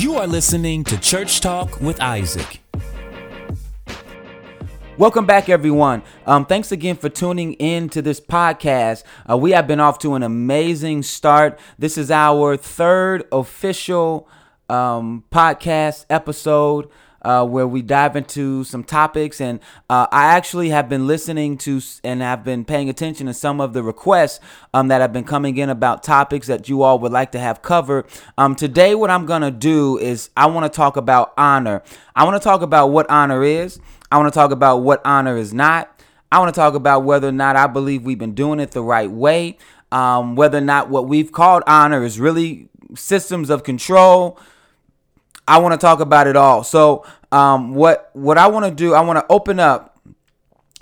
You are listening to Church Talk with Isaac. Welcome back, everyone. Um, thanks again for tuning in to this podcast. Uh, we have been off to an amazing start. This is our third official um, podcast episode uh, where we dive into some topics. And uh, I actually have been listening to and have been paying attention to some of the requests um, that have been coming in about topics that you all would like to have covered. Um, today, what I'm going to do is I want to talk about honor. I want to talk about what honor is, I want to talk about what honor is not. I want to talk about whether or not I believe we've been doing it the right way. Um, whether or not what we've called honor is really systems of control, I want to talk about it all. So, um, what what I want to do, I want to open up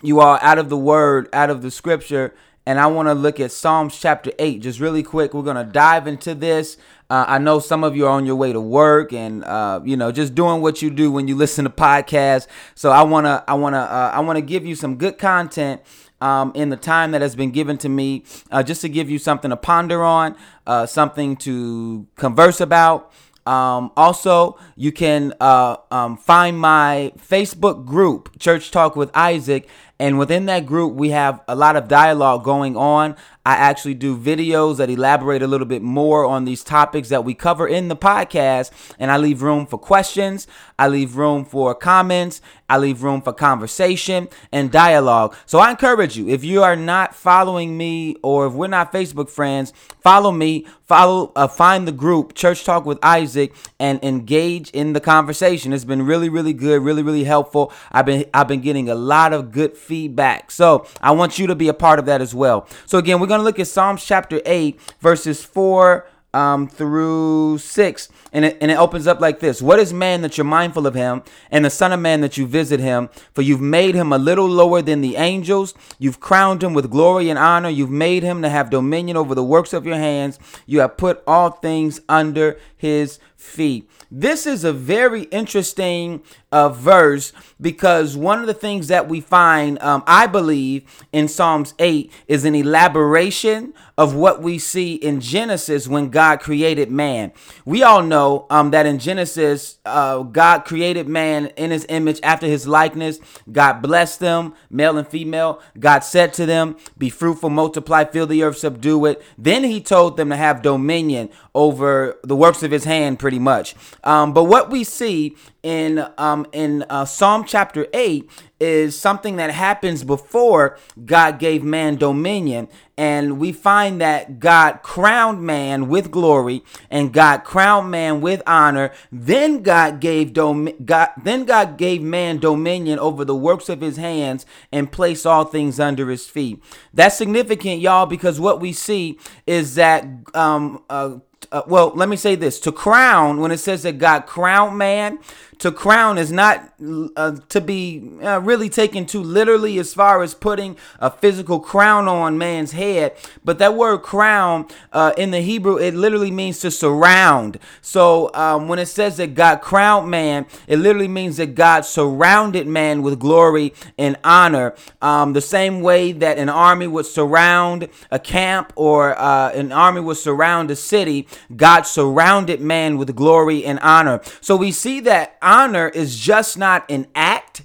you all out of the word, out of the scripture, and I want to look at Psalms chapter eight, just really quick. We're gonna dive into this. Uh, I know some of you are on your way to work and uh, you know just doing what you do when you listen to podcasts. So I wanna I wanna uh, I wanna give you some good content um, in the time that has been given to me, uh, just to give you something to ponder on, uh, something to converse about. Um, also, you can uh, um, find my Facebook group, Church Talk with Isaac, and within that group, we have a lot of dialogue going on. I actually do videos that elaborate a little bit more on these topics that we cover in the podcast, and I leave room for questions. I leave room for comments. I leave room for conversation and dialogue. So I encourage you, if you are not following me or if we're not Facebook friends, follow me, follow, uh, find the group Church Talk with Isaac, and engage in the conversation. It's been really, really good, really, really helpful. I've been, I've been getting a lot of good feedback. So I want you to be a part of that as well. So again, we're going to look at Psalms chapter 8, verses 4 um, through 6. And it, and it opens up like this What is man that you're mindful of him, and the Son of Man that you visit him? For you've made him a little lower than the angels. You've crowned him with glory and honor. You've made him to have dominion over the works of your hands. You have put all things under his feet. This is a very interesting uh, verse because one of the things that we find, um, I believe, in Psalms 8 is an elaboration of what we see in Genesis when God created man. We all know um, that in Genesis, uh, God created man in his image after his likeness. God blessed them, male and female. God said to them, Be fruitful, multiply, fill the earth, subdue it. Then he told them to have dominion over the works of his hand, pretty much. Um, but what we see in um, in uh, Psalm chapter eight is something that happens before God gave man dominion, and we find that God crowned man with glory, and God crowned man with honor. Then God gave dom- God then God gave man dominion over the works of his hands and placed all things under his feet. That's significant, y'all, because what we see is that um, uh, uh, well, let me say this. To crown, when it says that God crowned man, to crown is not uh, to be uh, really taken too literally as far as putting a physical crown on man's head but that word crown uh, in the hebrew it literally means to surround. So um, when it says that god crowned man it literally means that god surrounded man with glory and honor. Um, the same way that an army would surround a camp or uh, an army would surround a city god surrounded man with glory and honor. So we see that honor is just not an act,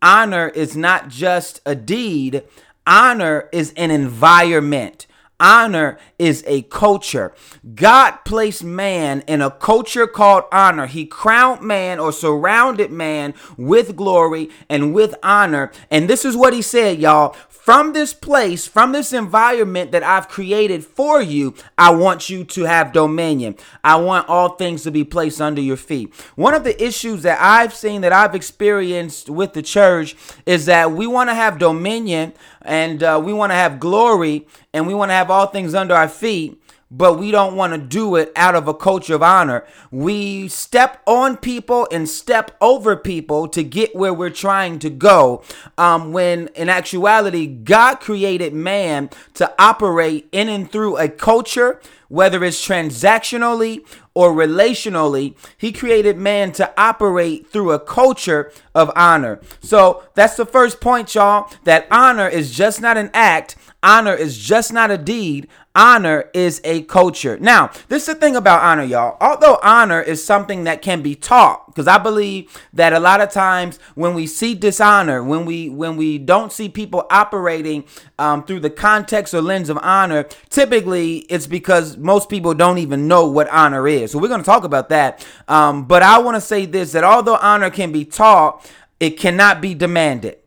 honor is not just a deed, honor is an environment. Honor is a culture. God placed man in a culture called honor. He crowned man or surrounded man with glory and with honor. And this is what he said, y'all from this place, from this environment that I've created for you, I want you to have dominion. I want all things to be placed under your feet. One of the issues that I've seen that I've experienced with the church is that we want to have dominion and uh, we want to have glory and we want to have all things under our feet but we don't want to do it out of a culture of honor. We step on people and step over people to get where we're trying to go. Um, when in actuality, God created man to operate in and through a culture, whether it's transactionally or relationally, he created man to operate through a culture of honor. So that's the first point, y'all, that honor is just not an act, honor is just not a deed, honor is a culture. Now, this is the thing about honor, y'all. Although honor is something that can be taught, because I believe that a lot of times when we see dishonor, when we when we don't see people operating um, through the context or lens of honor, typically it's because most people don't even know what honor is. So we're going to talk about that. Um, but I want to say this: that although honor can be taught, it cannot be demanded.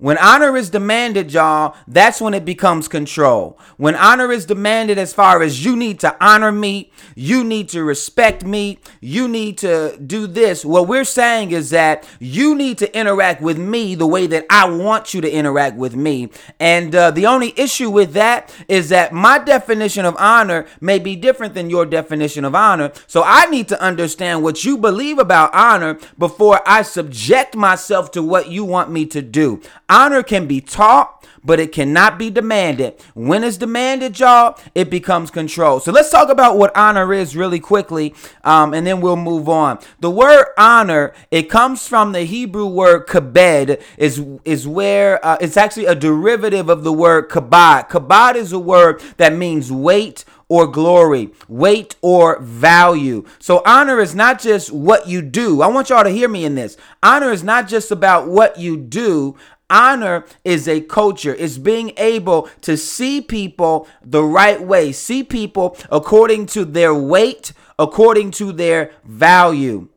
When honor is demanded, y'all, that's when it becomes control. When honor is demanded, as far as you need to honor me, you need to respect me, you need to do this, what we're saying is that you need to interact with me the way that I want you to interact with me. And uh, the only issue with that is that my definition of honor may be different than your definition of honor. So I need to understand what you believe about honor before I subject myself to what you want me to do. Honor can be taught, but it cannot be demanded. When it's demanded, y'all, it becomes control. So let's talk about what honor is really quickly, um, and then we'll move on. The word honor it comes from the Hebrew word kabed, is is where uh, it's actually a derivative of the word kabod. Kabod is a word that means weight or glory, weight or value. So honor is not just what you do. I want y'all to hear me in this. Honor is not just about what you do. Honor is a culture. It's being able to see people the right way, see people according to their weight, according to their value.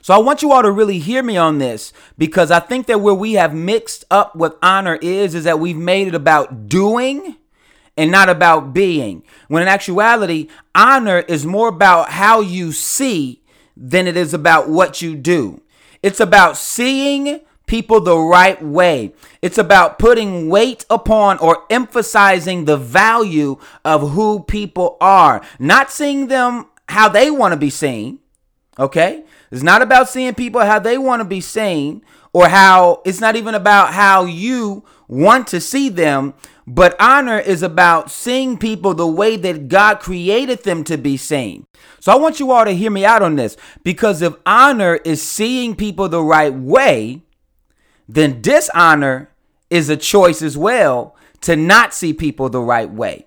So I want you all to really hear me on this because I think that where we have mixed up what honor is, is that we've made it about doing and not about being. When in actuality, honor is more about how you see than it is about what you do. It's about seeing people the right way. It's about putting weight upon or emphasizing the value of who people are, not seeing them how they want to be seen. Okay? It's not about seeing people how they want to be seen or how it's not even about how you want to see them, but honor is about seeing people the way that God created them to be seen. So I want you all to hear me out on this because if honor is seeing people the right way, then dishonor is a choice as well to not see people the right way.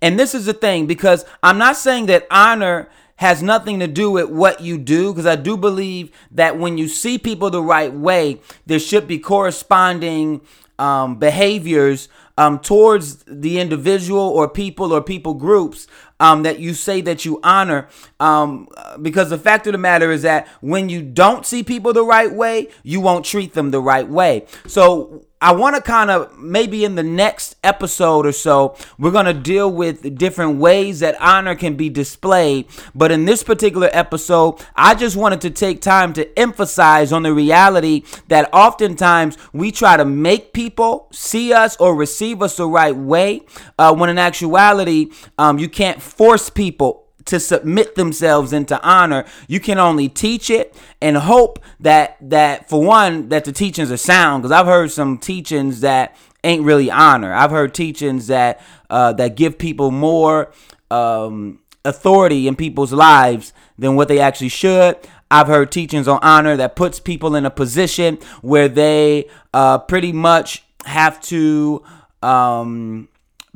And this is the thing because I'm not saying that honor has nothing to do with what you do because I do believe that when you see people the right way, there should be corresponding um, behaviors um, towards the individual or people or people groups um, that you say that you honor. Um, because the fact of the matter is that when you don't see people the right way, you won't treat them the right way. So I want to kind of maybe in the next episode or so, we're going to deal with different ways that honor can be displayed. But in this particular episode, I just wanted to take time to emphasize on the reality that oftentimes we try to make people see us or receive us the right way, uh, when in actuality, um, you can't force people to submit themselves into honor. You can only teach it and hope that that for one that the teachings are sound. Because I've heard some teachings that ain't really honor. I've heard teachings that uh, that give people more um, authority in people's lives than what they actually should. I've heard teachings on honor that puts people in a position where they uh, pretty much have to um,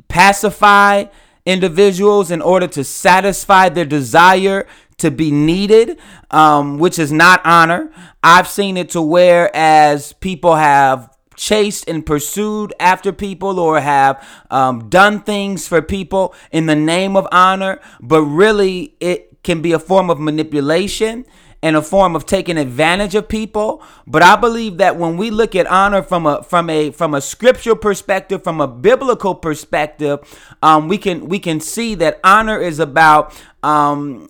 pacify individuals in order to satisfy their desire to be needed, um, which is not honor. I've seen it to where as people have chased and pursued after people or have um, done things for people in the name of honor, but really it can be a form of manipulation and a form of taking advantage of people. But I believe that when we look at honor from a from a from a scriptural perspective, from a biblical perspective, um, we can we can see that honor is about um,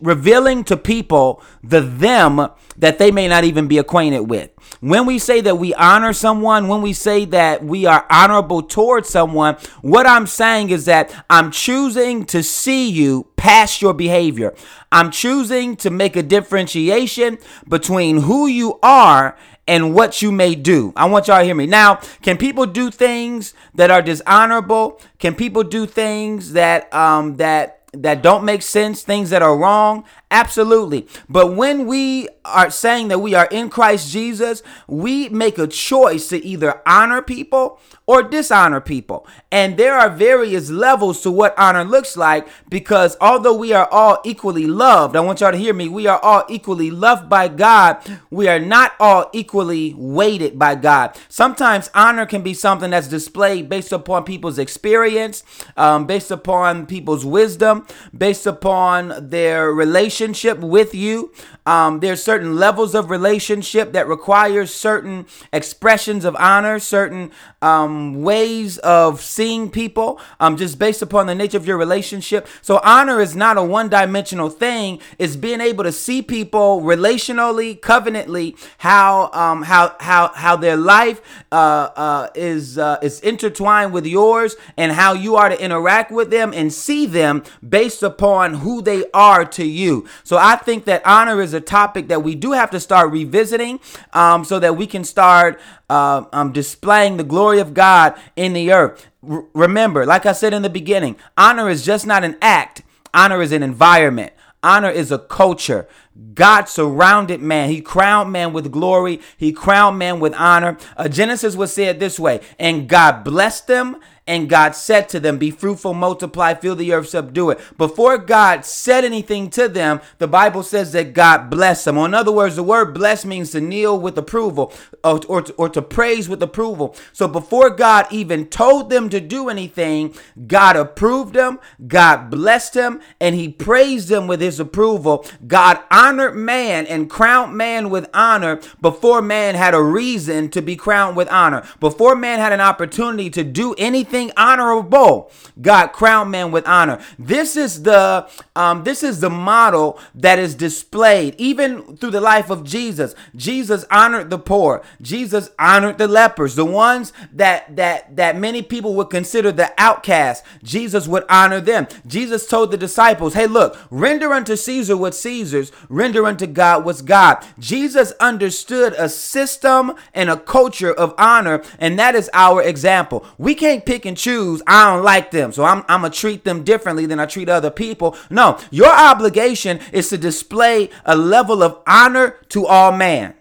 revealing to people the them that they may not even be acquainted with. When we say that we honor someone, when we say that we are honorable towards someone, what I'm saying is that I'm choosing to see you past your behavior. I'm choosing to make a differentiation between who you are and what you may do. I want y'all to hear me. Now, can people do things that are dishonorable? Can people do things that um that that don't make sense, things that are wrong? Absolutely. But when we are saying that we are in Christ Jesus, we make a choice to either honor people or dishonor people. And there are various levels to what honor looks like because although we are all equally loved, I want y'all to hear me, we are all equally loved by God. We are not all equally weighted by God. Sometimes honor can be something that's displayed based upon people's experience, um, based upon people's wisdom, based upon their relationship with you. Um, there's certain levels of relationship that requires certain expressions of honor, certain um, ways of seeing people, um, just based upon the nature of your relationship. So honor is not a one-dimensional thing. It's being able to see people relationally, covenantly, how um, how how how their life uh, uh, is uh, is intertwined with yours, and how you are to interact with them and see them based upon who they are to you. So I think that honor is a topic that we do have to start revisiting um, so that we can start uh, um, displaying the glory of God in the earth. R- remember, like I said in the beginning, honor is just not an act, honor is an environment. Honor is a culture. God surrounded man. He crowned man with glory. He crowned man with honor. Uh, Genesis was said this way, and God blessed them and God said to them, Be fruitful, multiply, fill the earth, subdue it. Before God said anything to them, the Bible says that God blessed them. Or in other words, the word bless means to kneel with approval or, or, to, or to praise with approval. So before God even told them to do anything, God approved them, God blessed them, and he praised them with his approval. God honored man and crowned man with honor before man had a reason to be crowned with honor. Before man had an opportunity to do anything honorable, God crowned man with honor. This is the um, this is the model that is displayed even through the life of Jesus. Jesus honored the poor. Jesus honored the lepers, the ones that that that many people would consider the outcast. Jesus would honor them. Jesus told the disciples, "Hey, look, render unto Caesar what Caesar's, render unto God what's God." Jesus understood a system and a culture of honor, and that is our example. We can't pick and choose. I don't like them, so I'm, I'm gonna treat them differently than I treat other people. No, your obligation is to display a level of honor to all man.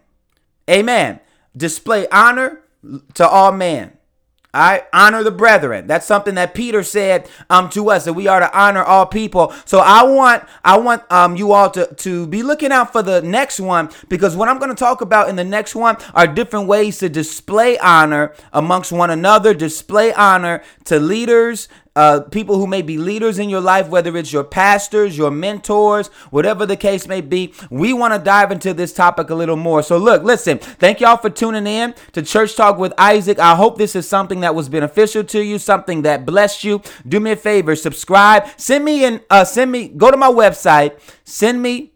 Amen. Display honor to all man. I honor the brethren. That's something that Peter said um to us that we are to honor all people. So I want I want um you all to to be looking out for the next one because what I'm going to talk about in the next one are different ways to display honor amongst one another, display honor to leaders, uh, people who may be leaders in your life, whether it's your pastors, your mentors, whatever the case may be. We want to dive into this topic a little more. So, look, listen, thank y'all for tuning in to Church Talk with Isaac. I hope this is something that was beneficial to you, something that blessed you. Do me a favor, subscribe, send me an, uh, send me, go to my website, send me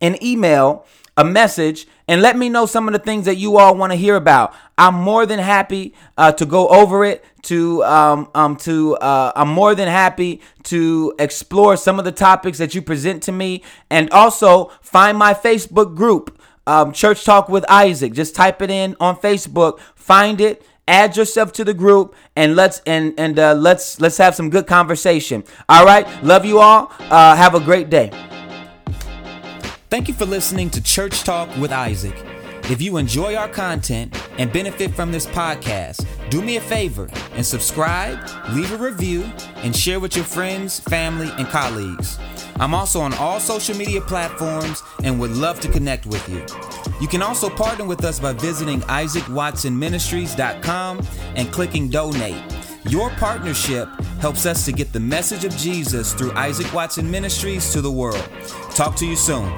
an email, a message and let me know some of the things that you all want to hear about. I'm more than happy uh, to go over it. To um, um to uh, I'm more than happy to explore some of the topics that you present to me, and also find my Facebook group, um, Church Talk with Isaac. Just type it in on Facebook, find it add yourself to the group and let's and and uh, let's let's have some good conversation all right love you all uh, have a great day Thank you for listening to Church Talk with Isaac. If you enjoy our content and benefit from this podcast, do me a favor and subscribe, leave a review, and share with your friends, family, and colleagues. I'm also on all social media platforms and would love to connect with you. You can also partner with us by visiting isaacwatsonministries.com and clicking donate. Your partnership helps us to get the message of Jesus through Isaac Watson Ministries to the world. Talk to you soon.